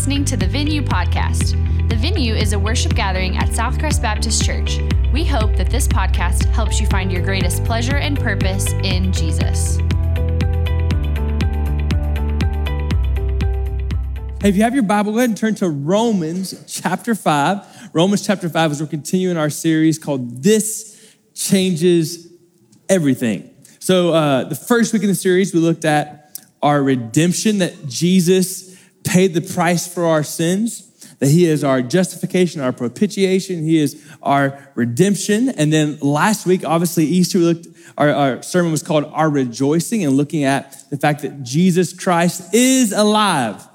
listening to the Venue Podcast. The Venue is a worship gathering at Southcrest Baptist Church. We hope that this podcast helps you find your greatest pleasure and purpose in Jesus. Hey, if you have your Bible, go ahead and turn to Romans chapter 5. Romans chapter 5 as we're continuing our series called This Changes Everything. So, uh, the first week in the series, we looked at our redemption, that Jesus paid the price for our sins, that He is our justification, our propitiation, He is our redemption. And then last week, obviously, Easter, we looked, our, our sermon was called Our Rejoicing and looking at the fact that Jesus Christ is alive.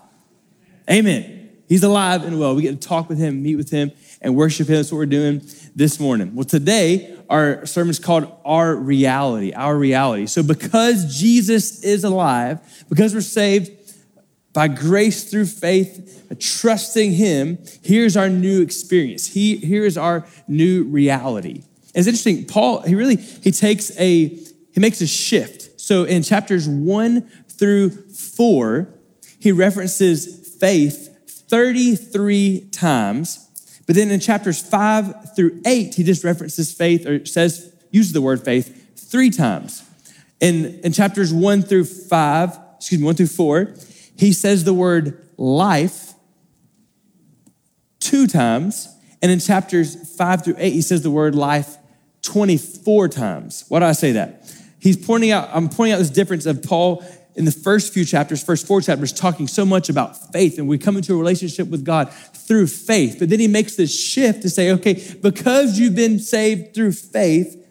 Amen. He's alive and well. We get to talk with him, meet with him, and worship him. That's what we're doing this morning. Well, today, our sermon is called Our Reality, Our Reality. So, because Jesus is alive, because we're saved by grace through faith, trusting him, here's our new experience. He, here's our new reality. It's interesting, Paul, he really, he takes a, he makes a shift. So in chapters one through four, he references faith 33 times. But then in chapters five through eight, he just references faith or says, uses the word faith three times. In, in chapters one through five, excuse me, one through four, he says the word life two times. And in chapters five through eight, he says the word life 24 times. Why do I say that? He's pointing out, I'm pointing out this difference of Paul in the first few chapters, first four chapters, talking so much about faith, and we come into a relationship with God through faith. But then he makes this shift to say, okay, because you've been saved through faith,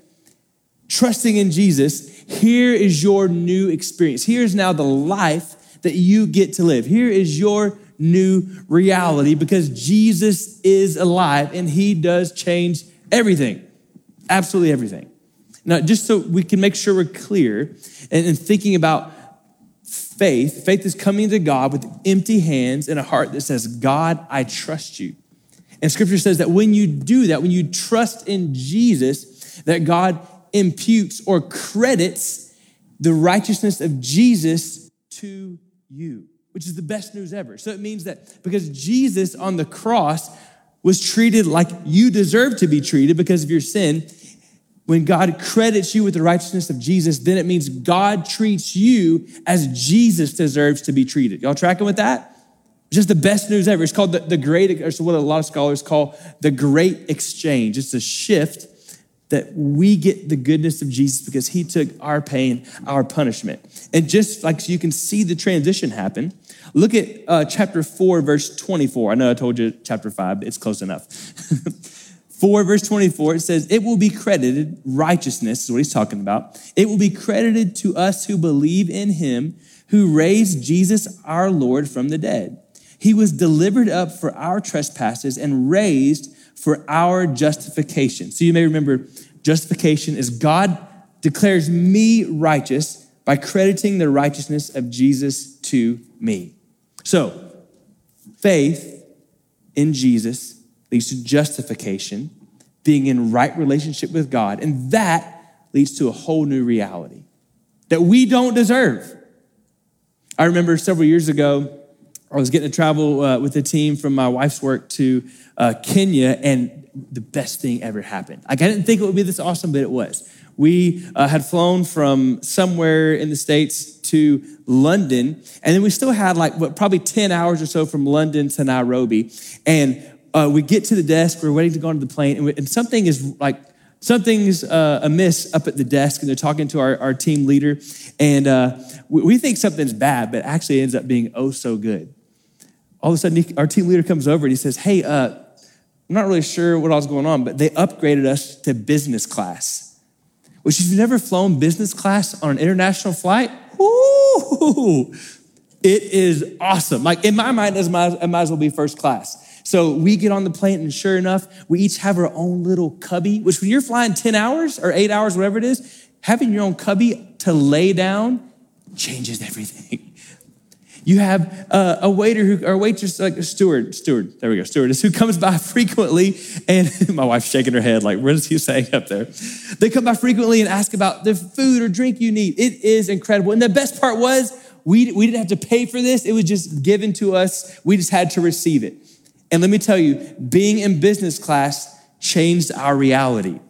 trusting in Jesus, here is your new experience. Here's now the life that you get to live. Here is your new reality because Jesus is alive and he does change everything, absolutely everything. Now, just so we can make sure we're clear and, thinking about faith, faith is coming to God with empty hands and a heart that says, God, I trust you. And scripture says that when you do that, when you trust in Jesus, that God imputes or credits the righteousness of Jesus to you, which is the best news ever. So it means that because Jesus on the cross was treated like you deserve to be treated because of your sin, when God credits you with the righteousness of Jesus, then it means God treats you as Jesus deserves to be treated. Y'all tracking with that? Just the best news ever. It's called the, the great, or what a lot of scholars call the great exchange. It's a shift that we get the goodness of Jesus because he took our pain, our punishment. And just like you can see the transition happen, look at uh, chapter 4, verse 24. I know I told you chapter 5, but it's close enough. 4, verse 24, it says, It will be credited, righteousness is what he's talking about. It will be credited to us who believe in him who raised Jesus our Lord from the dead. He was delivered up for our trespasses and raised for our justification. So you may remember justification is God declares me righteous by crediting the righteousness of Jesus to me. So faith in Jesus leads to justification, being in right relationship with God, and that leads to a whole new reality that we don't deserve. I remember several years ago, I was getting to travel uh, with a team from my wife's work to uh, Kenya, and the best thing ever happened. Like, I didn't think it would be this awesome, but it was. We uh, had flown from somewhere in the States to London, and then we still had like what, probably 10 hours or so from London to Nairobi. And uh, we get to the desk, we're waiting to go onto the plane, and, we, and something is like, something's uh, amiss up at the desk, and they're talking to our, our team leader, and uh, we, we, think something's bad, but actually ends up being oh so good. All of a sudden, our team leader comes over and he says, Hey, uh, I'm not really sure what all's going on, but they upgraded us to business class. Which, if you've never flown business class on an international flight, ooh, it is awesome. Like in my mind, it might, it might as well be first class. So we get on the plane, and sure enough, we each have our own little cubby, which when you're flying 10 hours or eight hours, whatever it is, having your own cubby to lay down changes everything. You have a waiter who, or a waitress, like a steward, steward, there we go, stewardess, who comes by frequently. And my wife's shaking her head, like, what is he saying up there? They come by frequently and ask about the food or drink you need. It is incredible. And the best part was, We, we didn't have to pay for this, it was just given to us. We just had to receive it. And let me tell you, being in business class changed our reality.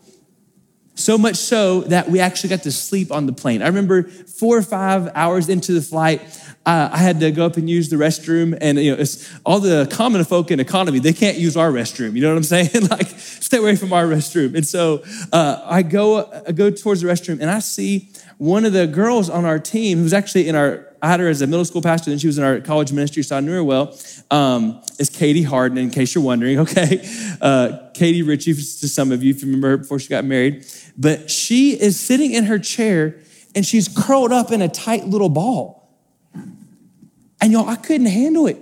So much so that we actually got to sleep on the plane. I remember four or five hours into the flight, uh, I had to go up and use the restroom, and you know, it's all the common folk in economy. They can't use our restroom. You know what I'm saying? like, stay away from our restroom. And so uh, I go, I go towards the restroom, and I see one of the girls on our team, who's actually in our, I had her as a middle school pastor, and she was in our college ministry, so I knew her well, um, Katie Harden, in case you're wondering, okay? Uh, Katie Ritchie, to some of you, if you remember her before she got married. But she is sitting in her chair, and she's curled up in a tight little ball. And y'all, I couldn't handle it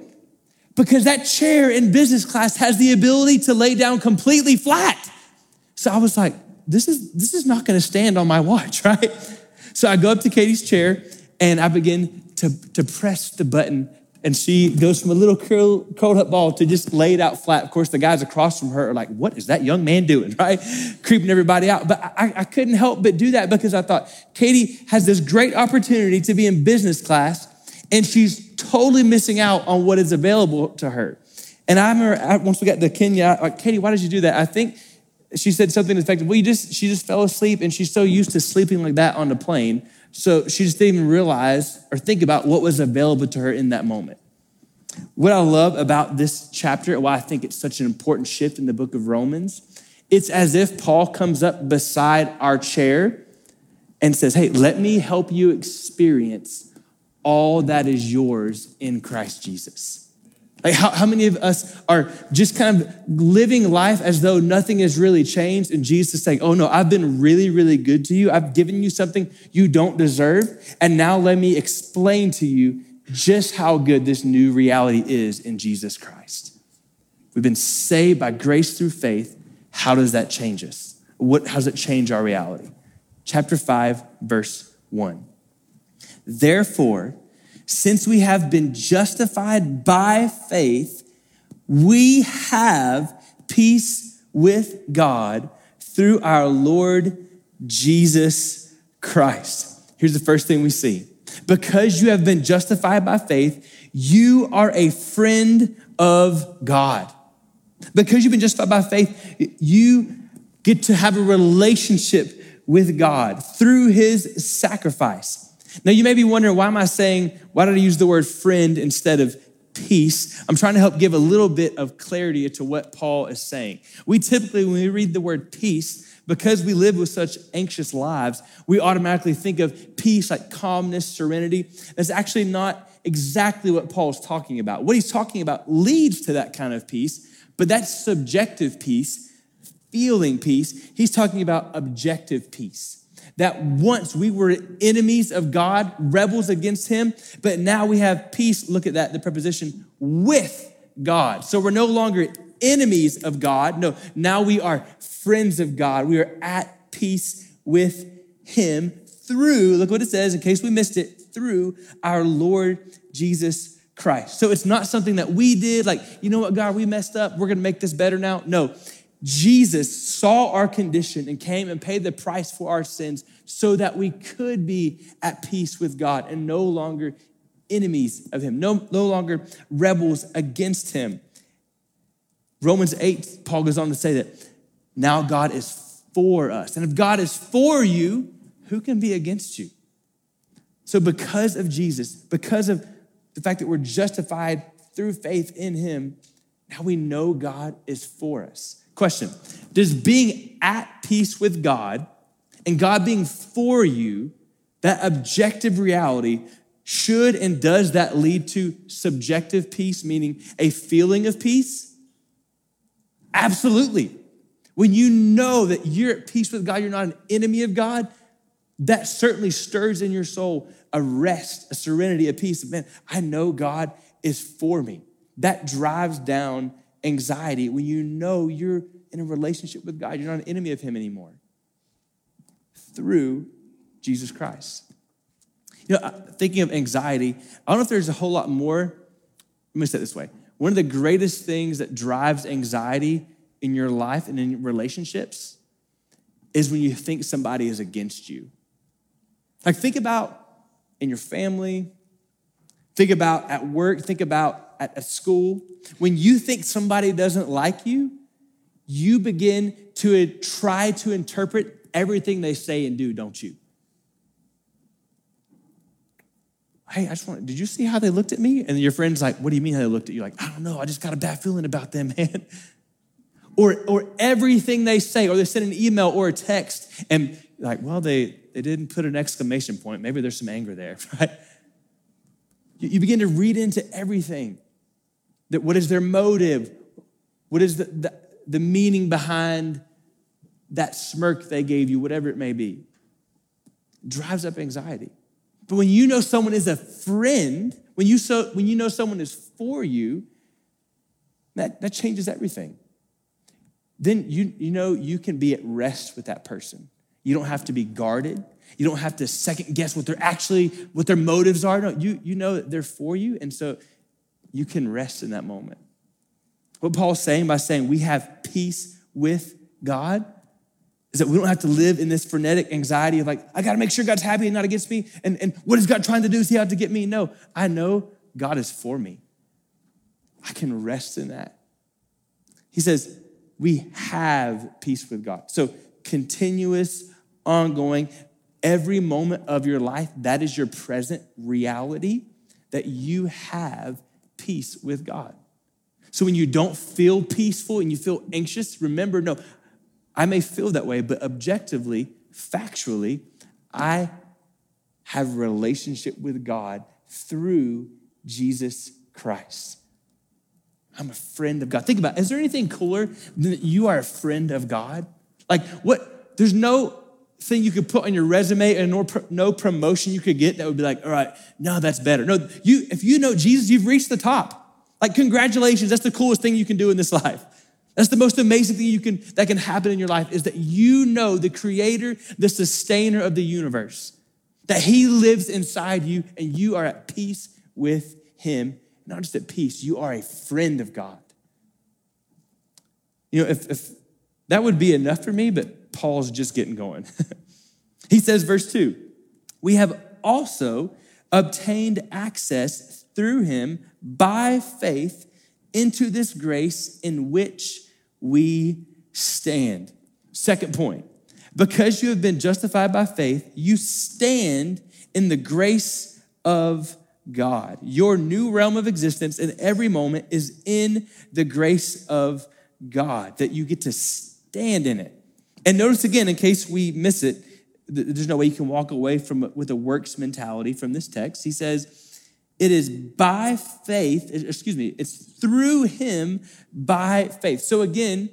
because that chair in business class has the ability to lay down completely flat. So I was like, this is, this is not gonna stand on my watch, right? So I go up to Katie's chair and I begin to, to press the button and she goes from a little curl, curled up ball to just laid out flat. Of course, the guys across from her are like, what is that young man doing, right? Creeping everybody out. But I, I couldn't help but do that because I thought Katie has this great opportunity to be in business class and she's totally missing out on what is available to her. And I remember once we got to Kenya, like, Katie, why did you do that? I think she said something effective. Well, you just, she just fell asleep and she's so used to sleeping like that on the plane. So she just didn't even realize or think about what was available to her in that moment. What I love about this chapter and why I think it's such an important shift in the book of Romans, it's as if Paul comes up beside our chair and says, Hey, let me help you experience all that is yours in Christ Jesus. Like, how, how many of us are just kind of living life as though nothing has really changed? And Jesus is saying, Oh, no, I've been really, really good to you. I've given you something you don't deserve. And now let me explain to you just how good this new reality is in Jesus Christ. We've been saved by grace through faith. How does that change us? What, how does it change our reality? Chapter 5, verse 1. Therefore, since we have been justified by faith, we have peace with God through our Lord Jesus Christ. Here's the first thing we see. Because you have been justified by faith, you are a friend of God. Because you've been justified by faith, you get to have a relationship with God through his sacrifice. Now, you may be wondering, why am I saying, why did I use the word friend instead of peace? I'm trying to help give a little bit of clarity to what Paul is saying. We typically, when we read the word peace, because we live with such anxious lives, we automatically think of peace like calmness, serenity. That's actually not exactly what Paul's talking about. What he's talking about leads to that kind of peace, but that's subjective peace, feeling peace. He's talking about objective peace that once we were enemies of God, rebels against Him, but now we have peace. Look at that, the preposition with God. So we're no longer enemies of God. No, now we are friends of God. We are at peace with Him through, look what it says in case we missed it, through our Lord Jesus Christ. So it's not something that we did, like, you know what, God, we messed up. We're gonna make this better now. No, Jesus saw our condition and came and paid the price for our sins so that we could be at peace with God and no longer enemies of Him, no, no longer rebels against Him. Romans 8, Paul goes on to say that now God is for us. And if God is for you, who can be against you? So, because of Jesus, because of the fact that we're justified through faith in Him, now we know God is for us. Question Does being at peace with God and God being for you, that objective reality, should and does that lead to subjective peace, meaning a feeling of peace? Absolutely. When you know that you're at peace with God, you're not an enemy of God, that certainly stirs in your soul a rest, a serenity, a peace. Man, I know God is for me. That drives down anxiety when you know you're in a relationship with God. You're not an enemy of Him anymore through Jesus Christ. You know, thinking of anxiety, I don't know if there's a whole lot more. Let me say it this way one of the greatest things that drives anxiety in your life and in relationships is when you think somebody is against you. Like, think about in your family, Think about at work, think about at, a school. When you think somebody doesn't like you, you begin to uh, try to interpret everything they say and do, don't you? Hey, I just want, did you see how they looked at me? And your friend's like, what do you mean how they looked at you? Like, I don't know, I just got a bad feeling about them, man. Or, or everything they say, or they send an email or a text, and like, well, they, they didn't put an exclamation point. Maybe there's some anger there, right? You, begin to read into everything. That what is their motive? What is the, the, the meaning behind that smirk they gave you, whatever it may be? drives up anxiety. But when you know someone is a friend, when you, so, when you know someone is for you, that, that changes everything. Then you, you know you can be at rest with that person. You don't have to be guarded. You don't have to second guess what they're actually, what their motives are. No, you, you know that they're for you, and so you can rest in that moment. What Paul's saying by saying we have peace with God is that we don't have to live in this frenetic anxiety of like, I gotta make sure God's happy and not against me. And, and what is God trying to do? Is he out to get me? No, I know God is for me. I can rest in that. He says, we have peace with God. So continuous, ongoing, every moment of your life, that is your present reality that you have peace with God. So when you don't feel peaceful and you feel anxious, remember no, I may feel that way, but objectively, factually, I have relationship with God through Jesus Christ. I'm a friend of God. Think about it. Is there anything cooler than that you are a friend of God? Like, what? There's no thing you could put on your resume and no, promotion you could get that would be like, all right, no, that's better. No, you, if you know Jesus, you've reached the top. Like, congratulations, that's the coolest thing you can do in this life. That's the most amazing thing you can that can happen in your life is that you know the creator, the sustainer of the universe, that he lives inside you and you are at peace with him. Not just at peace, you are a friend of God. You know, if, if that would be enough for me, but Paul's just getting going. he says, verse 2 We have also obtained access through him by faith into this grace in which we stand. Second point, because you have been justified by faith, you stand in the grace of God. Your new realm of existence in every moment is in the grace of God, that you get to stand in it. And notice again, in case we miss it, there's no way you can walk away from with a works mentality from this text. He says, it is by faith, excuse me, it's through him by faith. So again,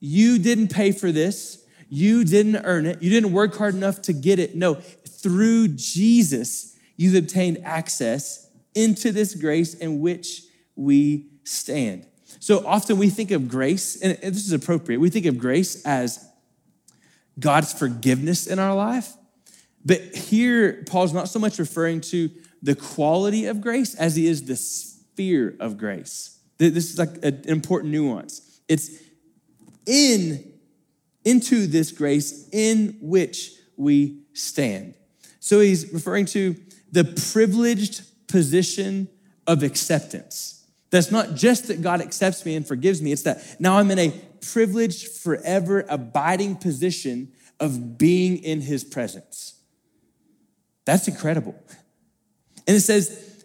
you didn't pay for this. You didn't earn it. You didn't work hard enough to get it. No, through Jesus, you've obtained access into this grace in which we stand. So often we think of grace, and this is appropriate, we think of grace as God's forgiveness in our life. But here, Paul's not so much referring to the quality of grace as he is the sphere of grace. This is like an important nuance. It's in into this grace in which we stand. So he's referring to the privileged position of acceptance. That's not just that God accepts me and forgives me, it's that now I'm in a privileged, forever abiding position of being in his presence. That's incredible. And it says,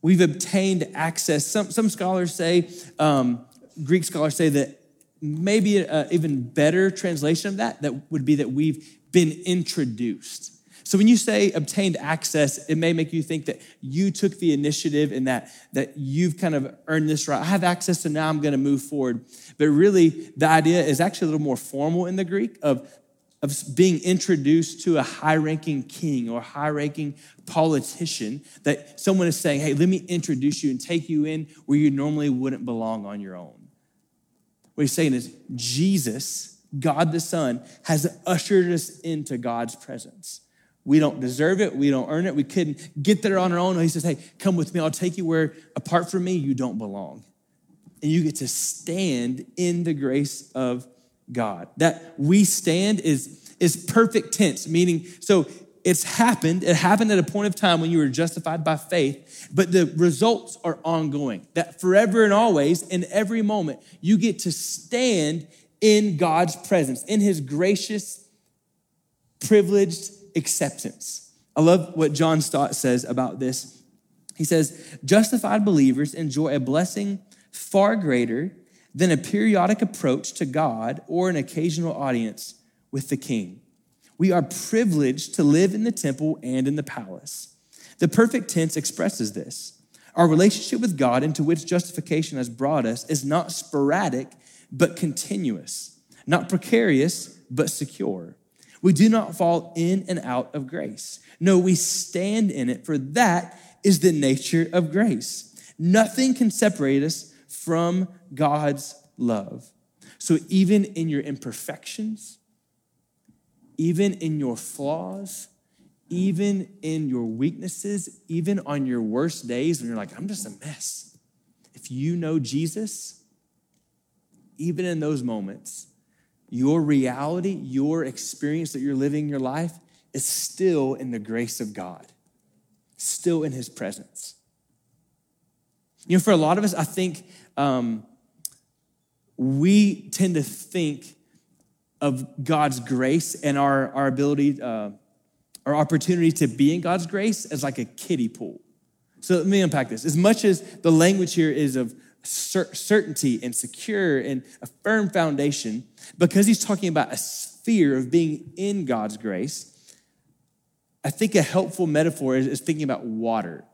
we've obtained access. Some, some scholars say, um, Greek scholars say that maybe an even better translation of that, that would be that we've been introduced. So when you say obtained access, it may make you think that you took the initiative and that, that you've kind of earned this right. I have access, so now I'm going to move forward. But really, the idea is actually a little more formal in the Greek of of being introduced to a high ranking king or high ranking politician that someone is saying, hey, let me introduce you and take you in where you normally wouldn't belong on your own. What he's saying is, Jesus, God the Son, has ushered us into God's presence. We don't deserve it. We don't earn it. We couldn't get there on our own. He says, Hey, come with me. I'll take you where, apart from me, you don't belong. And you get to stand in the grace of God. That we stand is, is perfect tense, meaning, so it's happened. It happened at a point of time when you were justified by faith, but the results are ongoing. That forever and always, in every moment, you get to stand in God's presence, in his gracious, privileged acceptance. I love what John Stott says about this. He says, justified believers enjoy a blessing far greater than a periodic approach to God or an occasional audience with the king. We are privileged to live in the temple and in the palace. The perfect tense expresses this. Our relationship with God, into which justification has brought us, is not sporadic, but continuous, not precarious, but secure. We do not fall in and out of grace. No, we stand in it, for that is the nature of grace. Nothing can separate us from God's love. So, even in your imperfections, even in your flaws, even in your weaknesses, even on your worst days when you're like, I'm just a mess. If you know Jesus, even in those moments, your reality, your experience that you're living your life is still in the grace of God, still in His presence. You know, for a lot of us, I think um, we tend to think of God's grace and our, our ability, uh, our opportunity to be in God's grace as like a kiddie pool. So let me unpack this. As much as the language here is of certainty and secure and a firm foundation, because he's talking about a sphere of being in God's grace, I think a helpful metaphor is, is thinking about water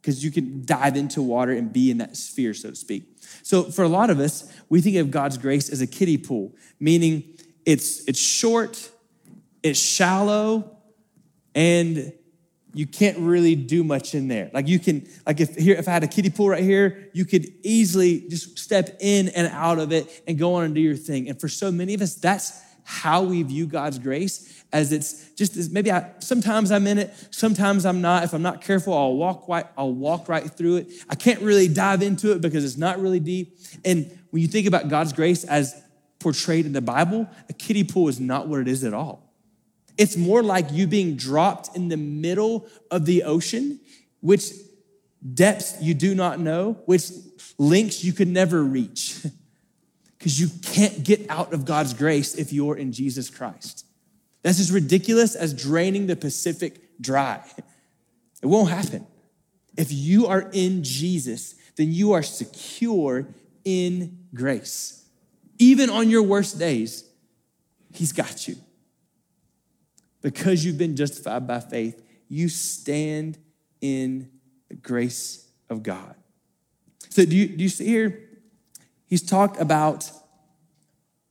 because you can dive into water and be in that sphere, so to speak. So for a lot of us, we think of God's grace as a kiddie pool, meaning it's, it's short, it's shallow, and you can't really do much in there. Like you can, like if here, if I had a kiddie pool right here, you could easily just step in and out of it and go on and do your thing. And for so many of us, that's how we view God's grace as it's just as maybe I sometimes I'm in it, sometimes I'm not. If I'm not careful, I'll walk right, I'll walk right through it. I can't really dive into it because it's not really deep. And when you think about God's grace as portrayed in the Bible, a kiddie pool is not what it is at all. It's more like you being dropped in the middle of the ocean, which depths you do not know, which links you could never reach. Because you can't get out of God's grace if you're in Jesus Christ. That's as ridiculous as draining the Pacific dry. It won't happen. If you are in Jesus, then you are secure in grace. Even on your worst days, He's got you. Because you've been justified by faith, you stand in the grace of God. So, do you, do you see here? He's talked about,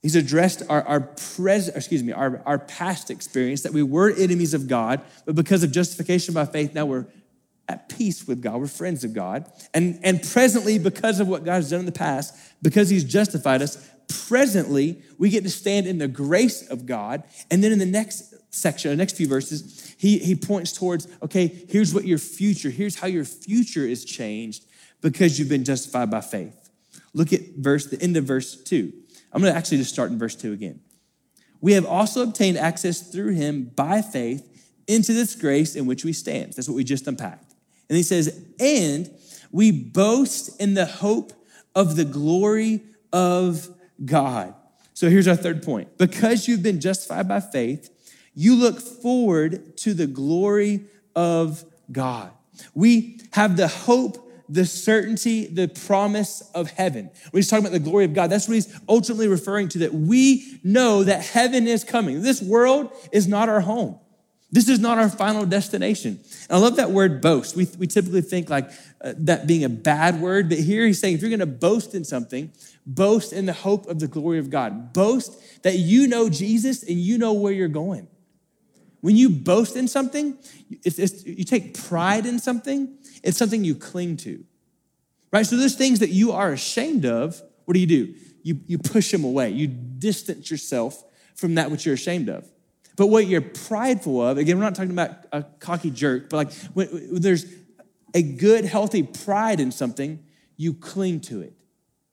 he's addressed our, our present, excuse me, our, our past experience that we were enemies of God, but because of justification by faith, now we're at peace with God. We're friends of God. And, and presently, because of what God has done in the past, because he's justified us, presently we get to stand in the grace of God. And then in the next section, the next few verses, he, he points towards, okay, here's what your future, here's how your future is changed because you've been justified by faith. Look at verse, the end of verse two. I'm gonna actually just start in verse two again. We have also obtained access through him by faith into this grace in which we stand. That's what we just unpacked. And he says, and we boast in the hope of the glory of God. So here's our third point. Because you've been justified by faith, you look forward to the glory of God. We have the hope, the certainty, the promise of heaven. When he's talking about the glory of God, that's what he's ultimately referring to that we know that heaven is coming. This world is not our home. This is not our final destination. And I love that word boast. We, we typically think like uh, that being a bad word, but here he's saying if you're going to boast in something, boast in the hope of the glory of God. Boast that you know Jesus and you know where you're going. When you boast in something, it's, it's, you take pride in something, it's something you cling to. Right? So there's things that you are ashamed of. What do you do? You, you push them away. You distance yourself from that which you're ashamed of. But what you're prideful of, again, we're not talking about a cocky jerk, but like when, when there's a good, healthy pride in something, you cling to it,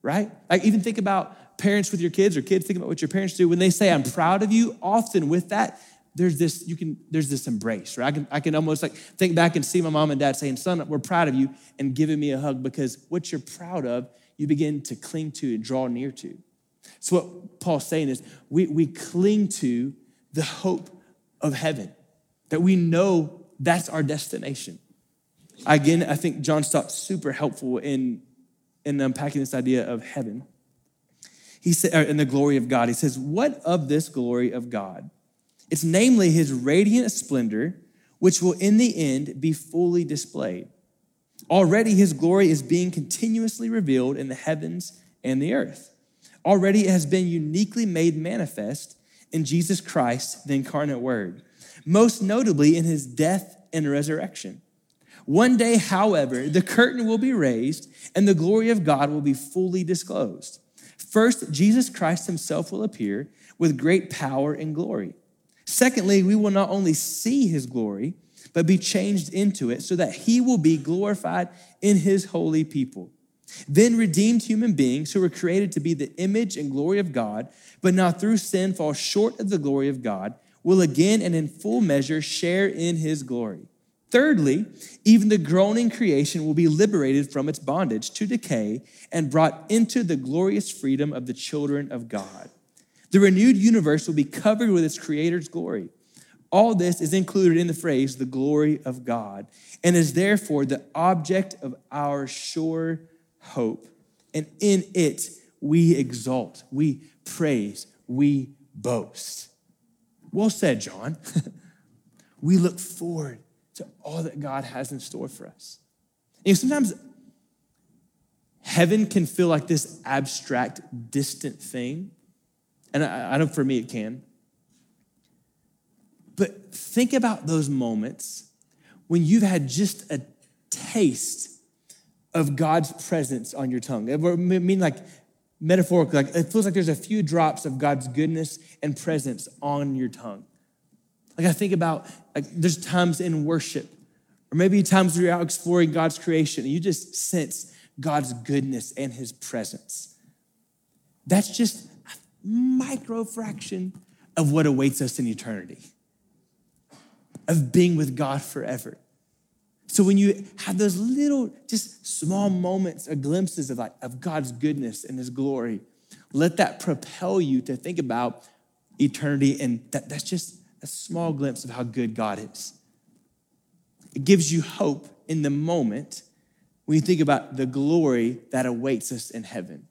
right? Like even think about parents with your kids or kids think about what your parents do. When they say, I'm proud of you, often with that, there's this, you can, there's this embrace, right? I can, I can almost like think back and see my mom and dad saying, son, we're proud of you, and giving me a hug because what you're proud of, you begin to cling to and draw near to. So what Paul's saying is we, we cling to the hope of heaven, that we know that's our destination. Again, I think John Stott's super helpful in, in unpacking this idea of heaven. He said, in the glory of God, he says, What of this glory of God? It's namely his radiant splendor, which will in the end be fully displayed. Already his glory is being continuously revealed in the heavens and the earth. Already it has been uniquely made manifest in Jesus Christ, the incarnate Word, most notably in his death and resurrection. One day, however, the curtain will be raised and the glory of God will be fully disclosed. First, Jesus Christ himself will appear with great power and glory. Secondly, we will not only see his glory, but be changed into it so that he will be glorified in his holy people. Then redeemed human beings who were created to be the image and glory of God, but now through sin fall short of the glory of God, will again and in full measure share in his glory. Thirdly, even the groaning creation will be liberated from its bondage to decay and brought into the glorious freedom of the children of God. The renewed universe will be covered with its creator's glory. All this is included in the phrase, the glory of God, and is therefore the object of our sure hope. And in it, we exalt, we praise, we boast. Well said, John. we look forward to all that God has in store for us. You know, sometimes heaven can feel like this abstract, distant thing. And I, I know for me it can. But think about those moments when you've had just a taste of God's presence on your tongue. I mean, like metaphorically, like it feels like there's a few drops of God's goodness and presence on your tongue. Like I think about like there's times in worship, or maybe times where you're out exploring God's creation and you just sense God's goodness and his presence. That's just micro fraction of what awaits us in eternity, of being with God forever. So when you have those little, just small moments or glimpses of, like, of God's goodness and his glory, let that propel you to think about eternity. And that, that's just a small glimpse of how good God is. It gives you hope in the moment when you think about the glory that awaits us in heaven.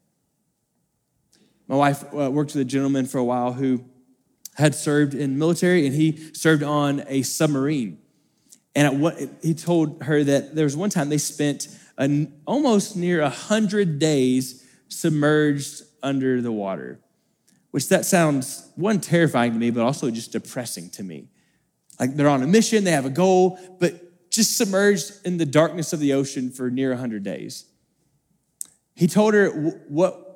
My wife uh, worked with a gentleman for a while who had served in military and he served on a submarine. And what, he told her that there was one time they spent an, almost near 100 days submerged under the water which that sounds one terrifying to me, but also just depressing to me. Like they're on a mission, they have a goal, but just submerged in the darkness of the ocean for near 100 days. He told her what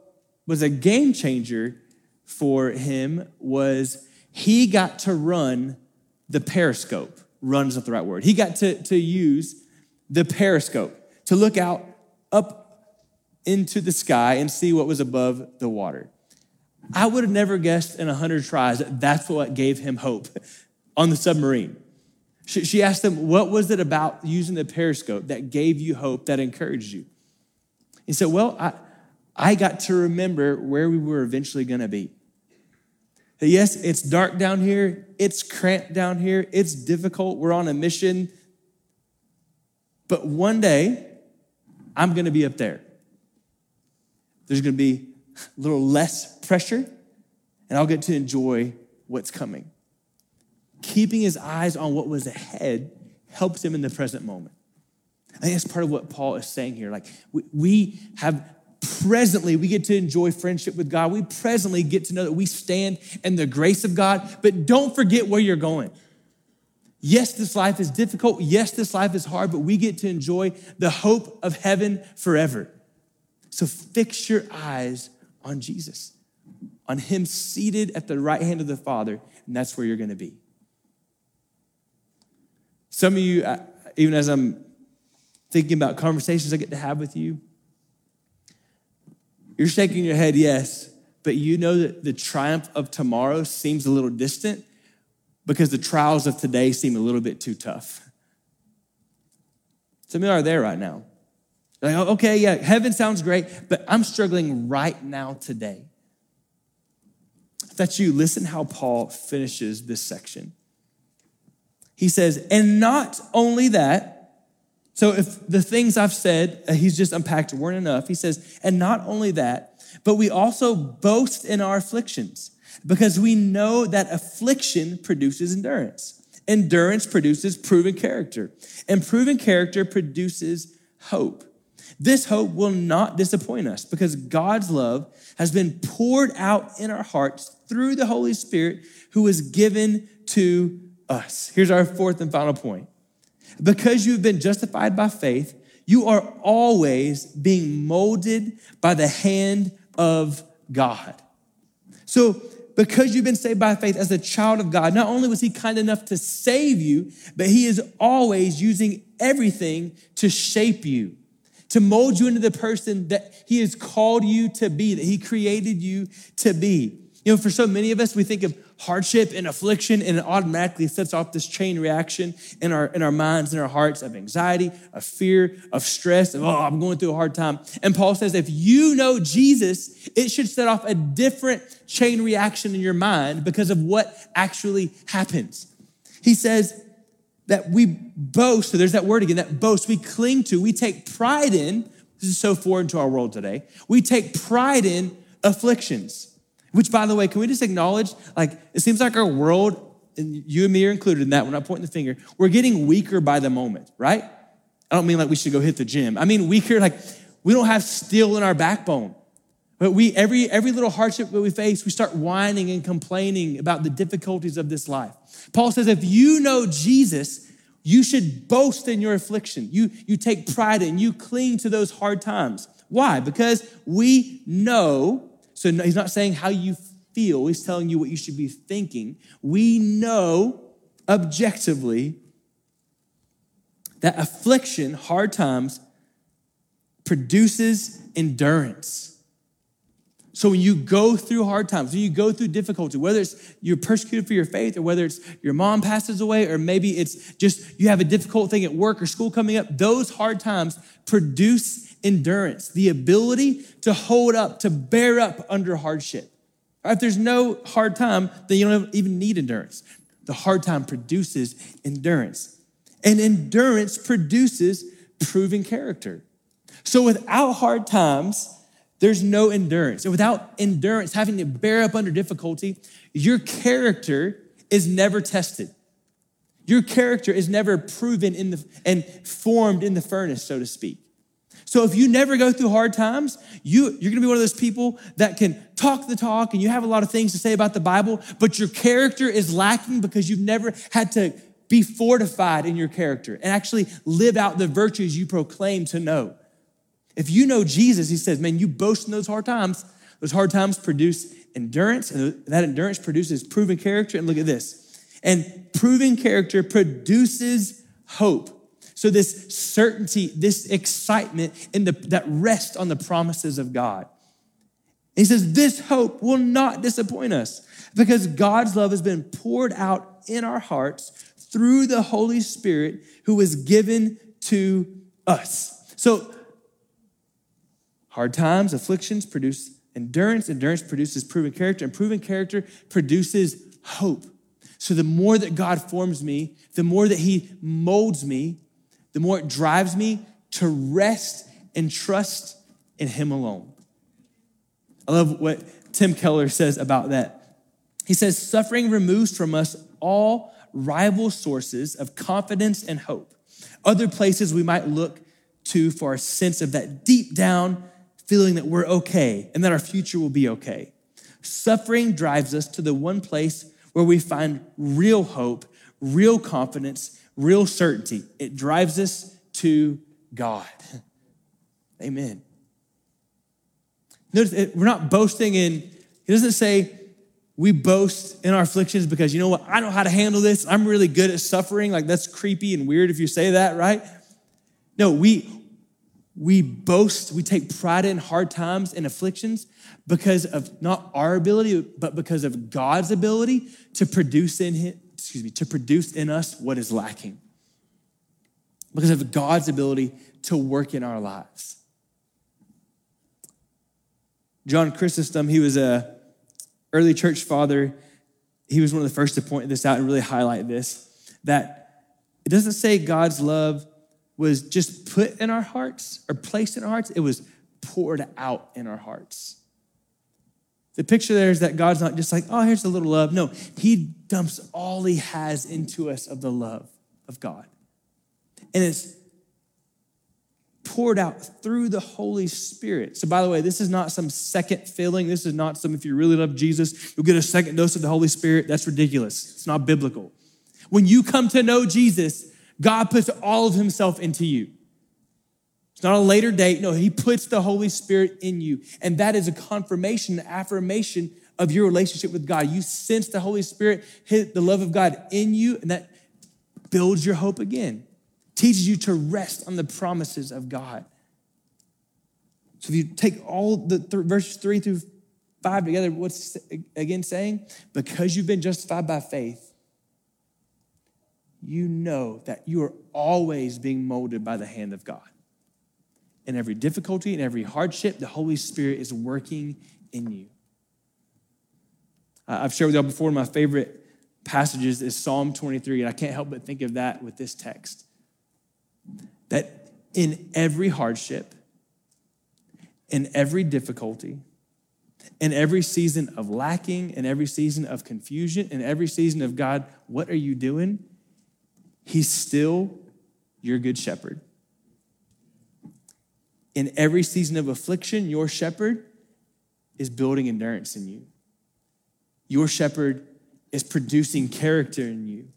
was a game changer for him was he got to run the periscope. Run is not the right word. He got to, to use the periscope to look out up into the sky and see what was above the water. I would have never guessed in 100 tries that that's what gave him hope on the submarine. She asked him, What was it about using the periscope that gave you hope, that encouraged you? He said, Well, I, I got to remember where we were eventually going to be. Yes, it's dark down here, it's cramped down here, it's difficult, we're on a mission. But one day, I'm going to be up there. There's going to be a little less pressure, and I'll get to enjoy what's coming. Keeping his eyes on what was ahead helps him in the present moment. I think that's part of what Paul is saying here. Like, we have presently, we get to enjoy friendship with God. We presently get to know that we stand in the grace of God, but don't forget where you're going. Yes, this life is difficult. Yes, this life is hard, but we get to enjoy the hope of heaven forever. So fix your eyes on Jesus, on Him seated at the right hand of the Father, and that's where you're going to be. Some of you, even as I'm thinking about conversations I get to have with you, you're shaking your head, yes, but you know that the triumph of tomorrow seems a little distant. because the trials of today seem a little bit too tough. Some of you are there right now. Like, oh, okay, yeah, heaven sounds great, but I'm struggling right now today. If that's you, listen how Paul finishes this section. He says, and not only that, so if the things I've said, uh, he's just unpacked weren't enough, he says, and not only that, but we also boast in our afflictions because we know that affliction produces endurance. Endurance produces proven character, and proven character produces hope. This hope will not disappoint us because God's love has been poured out in our hearts through the Holy Spirit who is given to us. Here's our fourth and final point. Because you've been justified by faith, you are always being molded by the hand of God. So because you've been saved by faith as a child of God, not only was He kind enough to save you, but He is always using everything to shape you, to mold you into the person that He has called you to be, that He created you to be. You know, for so many of us, we think of hardship and affliction, and it automatically sets off this chain reaction in our, in our minds and our hearts of anxiety, of fear, of stress, of, oh, I'm going through a hard time. And Paul says, if you know Jesus, it should set off a different chain reaction in your mind because of what actually happens. He says that we boast, so there's that word again, that boast, we cling to, we take pride in. This is so foreign to our world today. We take pride in afflictions. Which, by the way, can we just acknowledge, like, it seems like our world, and you and me are included in that, we're not pointing the finger, we're getting weaker by the moment, right? I don't mean like we should go hit the gym. I mean weaker, like, we don't have steel in our backbone. But we, every, every little hardship that we face, we start whining and complaining about the difficulties of this life. Paul says, if you know Jesus, you should boast in your affliction. You, you take pride in, you cling to those hard times. Why? Because we know so he's not saying how you feel, he's telling you what you should be thinking. We know objectively that affliction, hard times, produces endurance. So when you go through hard times, when you go through difficulty, whether it's you're persecuted for your faith or whether it's your mom passes away or maybe it's just you have a difficult thing at work or school coming up, those hard times produce endurance, the ability to hold up, to bear up under hardship. If there's no hard time, then you don't even need endurance. The hard time produces endurance. And endurance produces proven character. So without hard times, there's no endurance. And without endurance, having to bear up under difficulty, your character is never tested. Your character is never proven in the and formed in the furnace, so to speak. So if you never go through hard times, you, you're gonna be one of those people that can talk the talk and you have a lot of things to say about the Bible, but your character is lacking because you've never had to be fortified in your character and actually live out the virtues you proclaim to know. If you know Jesus, he says, man, you boast in those hard times. Those hard times produce endurance, and that endurance produces proven character. And look at this. And proven character produces hope. So, this certainty, this excitement, and the, that rest on the promises of God. he says, This hope will not disappoint us because God's love has been poured out in our hearts through the Holy Spirit who was given to us. So, hard times, afflictions produce endurance. Endurance produces proven character, and proven character produces hope. So, the more that God forms me, the more that He molds me, the more it drives me to rest and trust in Him alone. I love what Tim Keller says about that. He says, Suffering removes from us all rival sources of confidence and hope, other places we might look to for a sense of that deep down feeling that we're okay and that our future will be okay. Suffering drives us to the one place where we find real hope, real confidence, real certainty. It drives us to God. Amen. Notice eh, we're not boasting in, he doesn't say we boast in our afflictions because you know what? I know how to handle this. I'm really good at suffering. Like that's creepy and weird if you say that, right? No, we we boast, we take pride in hard times and afflictions because of not our ability, but because of God's ability to produce in him, excuse me, to produce in us what is lacking. Because of God's ability to work in our lives. John Chrysostom, he was a early church father. He was one of the first to point this out and really highlight this that it doesn't say God's love was just put in our hearts or placed in our hearts, it was poured out in our hearts. The picture there is that God's not just like, oh, here's a little love. No, He dumps all He has into us of the love of God. And it's poured out through the Holy Spirit. So, by the way, this is not some second filling. This is not some, if you really love Jesus, you'll get a second dose of the Holy Spirit. That's ridiculous. It's not biblical. When you come to know Jesus, God puts all of Himself into you. It's not a later date. No, He puts the Holy Spirit in you. And that is a confirmation, an affirmation of your relationship with God. You sense the Holy Spirit hit the love of God in you, and that builds your hope again, teaches you to rest on the promises of God. So if you take all the th- verses three through five together, what's again saying? Because you've been justified by faith, you know that you are always being molded by the hand of God in every difficulty, in every hardship, the Holy Spirit is working in you. I've shared with y'all before, my favorite passages is Psalm 23, and I can't help but think of that with this text. That in every hardship, in every difficulty, in every season of lacking, in every season of confusion, in every season of God, what are you doing? He's still your good shepherd in every season of affliction, your shepherd is building endurance in you. Your shepherd is producing character in you.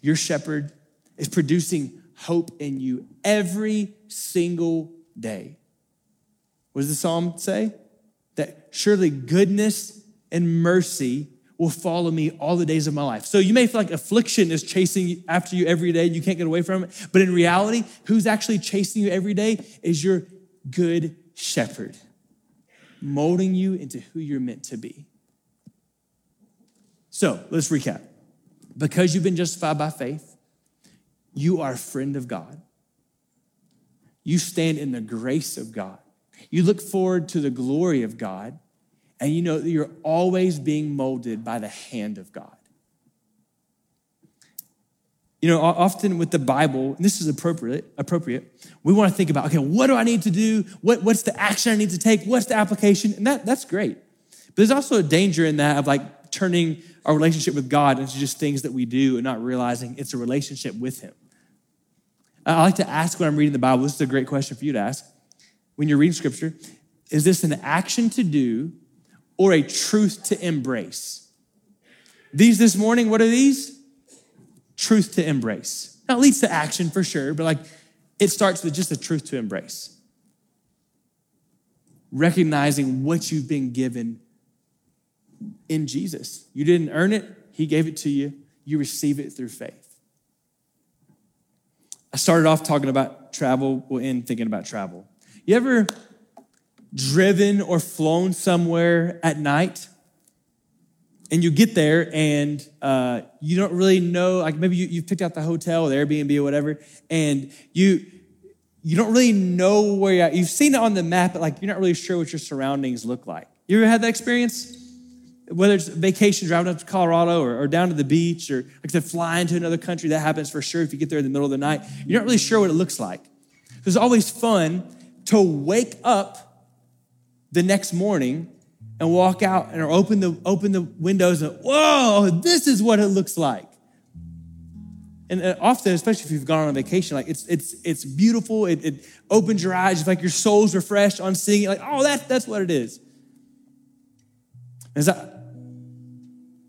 Your shepherd is producing hope in you every single day. What does the psalm say? That surely goodness and mercy will follow me all the days of my life. So you may feel like affliction is chasing after you every day and you can't get away from it. But in reality, who's actually chasing you every day is your good shepherd, molding you into who you're meant to be. So let's recap. Because you've been justified by faith, you are a friend of God. You stand in the grace of God. You look forward to the glory of God, and you know that you're always being molded by the hand of God. You know, often with the Bible, and this is appropriate, appropriate, we want to think about, okay, what do I need to do? What, what's the action I need to take? What's the application? And that, that's great. But there's also a danger in that of like turning our relationship with God into just things that we do and not realizing it's a relationship with Him. I like to ask when I'm reading the Bible, this is a great question for you to ask. When you're reading scripture, is this an action to do or a truth to embrace? These this morning, what are these? truth to embrace. Now, it leads to action for sure, but like it starts with just a truth to embrace. Recognizing what you've been given in Jesus. You didn't earn it, He gave it to you. You receive it through faith. I started off talking about travel, we'll end thinking about travel. You ever driven or flown somewhere at night. And you get there and uh, you don't really know like maybe you, you've picked out the hotel or the airbnb or whatever and you you don't really know where you're at. You've seen it on the map but like you're not really sure what your surroundings look like. You ever had that experience? Whether it's vacation driving up to colorado or, or down to the beach or like I said flying to another country that happens for sure if you get there in the middle of the night. You're not really sure what it looks like. It's always fun to wake up the next morning and walk out and open the open the windows and whoa, this is what it looks like. And uh, often, especially if you've gone on vacation, like it's it's it's beautiful. It, it opens your eyes. It's like your soul's refreshed on seeing it. Like, oh, that's that's what it is. As I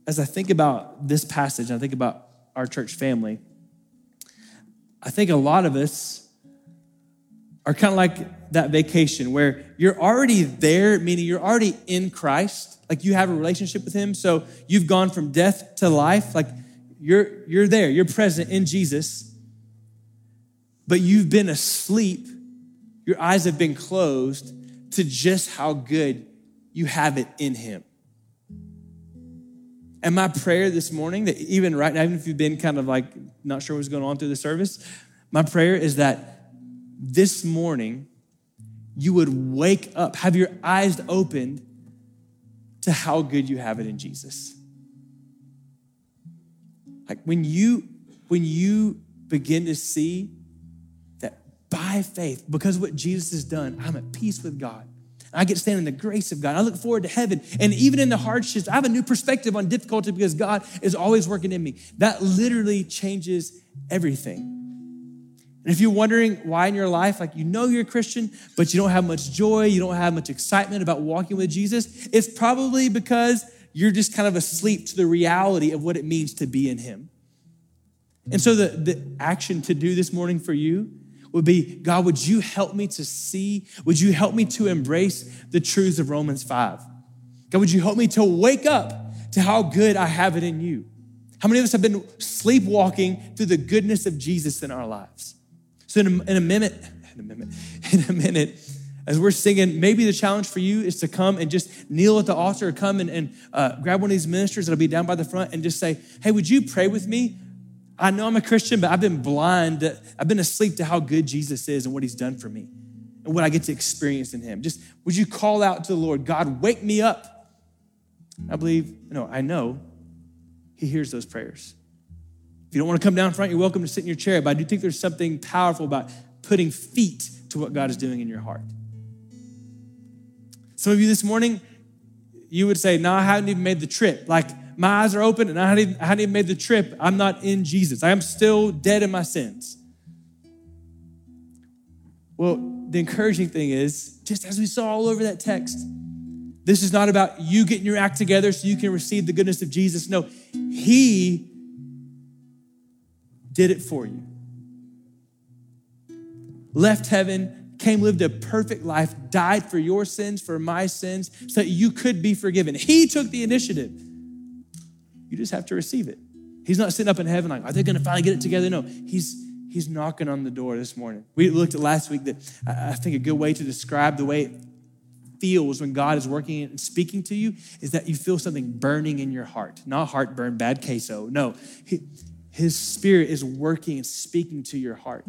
as I think about this passage, I think about our church family. I think a lot of us are kind of like that vacation where you're already there, meaning you're already in Christ, like you have a relationship with Him. So you've gone from death to life, like you're, you're there, you're present in Jesus, but you've been asleep. Your eyes have been closed to just how good you have it in Him. And my prayer this morning, that even right now, even if you've been kind of like not sure what's going on through the service, my prayer is that this morning you would wake up, have your eyes opened to how good you have it in Jesus. Like when you when you begin to see that by faith, because of what Jesus has done, I'm at peace with God. I get to stand in the grace of God. I look forward to heaven. And even in the hardships, I have a new perspective on difficulty because God is always working in me. That literally changes everything. And if you're wondering why in your life, like you know you're a Christian, but you don't have much joy, you don't have much excitement about walking with Jesus, it's probably because you're just kind of asleep to the reality of what it means to be in Him. And so the, the action to do this morning for you would be God, would you help me to see? Would you help me to embrace the truths of Romans 5? God, would you help me to wake up to how good I have it in you? How many of us have been sleepwalking through the goodness of Jesus in our lives? So, in a, in a minute, in a minute, in a minute, as we're singing, maybe the challenge for you is to come and just kneel at the altar or come and, and uh, grab one of these ministers that'll be down by the front and just say, Hey, would you pray with me I know I'm a Christian, but I've been blind. I've been asleep to how good Jesus is and what he's done for me and what I get to experience in him. Just would you call out to the Lord, God, wake me up? I believe, no, I know he hears those prayers. If you don't want to come down front, you're welcome to sit in your chair, but I do think there's something powerful about putting feet to what God is doing in your heart. Some of you this morning, you would say, No, I haven't even made the trip. Like, my eyes are open and I hadn't, even, I hadn't even made the trip. I'm not in Jesus. I am still dead in my sins. Well, the encouraging thing is, just as we saw all over that text, this is not about you getting your act together so you can receive the goodness of Jesus. No, He did it for you. Left heaven, came, lived a perfect life, died for your sins, for my sins, so that you could be forgiven. He took the initiative. You just have to receive it. He's not sitting up in heaven like, are they going to finally get it together? No, he's he's knocking on the door this morning. We looked at last week that I think a good way to describe the way it feels when God is working and speaking to you is that you feel something burning in your heart. Not heartburn, bad queso. No, he, his spirit is working and speaking to your heart.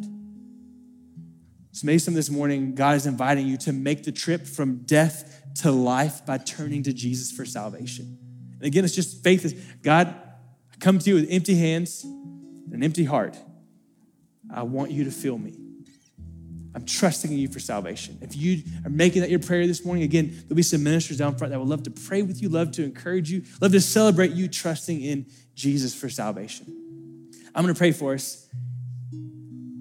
So maybe some this morning, God is inviting you to make the trip from death to life by turning to Jesus for salvation. And again, it's just faith is God, I come to you with empty hands, an empty heart. I want you to fill me. I'm trusting in you for salvation. If you are making that your prayer this morning, again, there'll be some ministers down front that would love to pray with you, love to encourage you, love to celebrate you trusting in Jesus for salvation. I'm going to pray for us.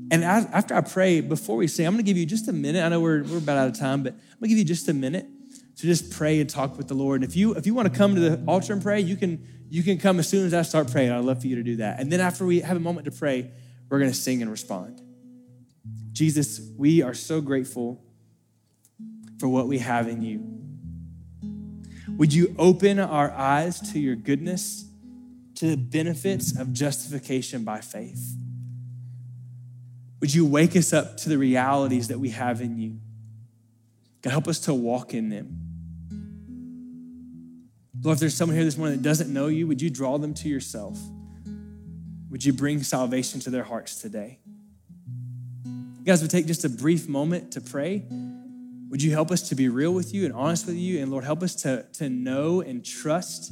And after I pray, before we sing, I'm going to give you just a minute. I know we're, we're about out of time, but I'm going to give you just a minute to just pray and talk with the Lord. And if you if you want to come to the altar and pray, you can you can come as soon as I start praying. I'd love for you to do that. And then after we have a moment to pray, we're going to sing and respond. Jesus, we are so grateful for what we have in you. Would you open our eyes to your goodness, to the benefits of justification by faith? Would you wake us up to the realities that we have in you? God, help us to walk in them. Lord, if there's someone here this morning that doesn't know you, would you draw them to yourself? Would you bring salvation to their hearts today? You guys would take just a brief moment to pray. Would you help us to be real with you and honest with you? And Lord, help us to, to know and trust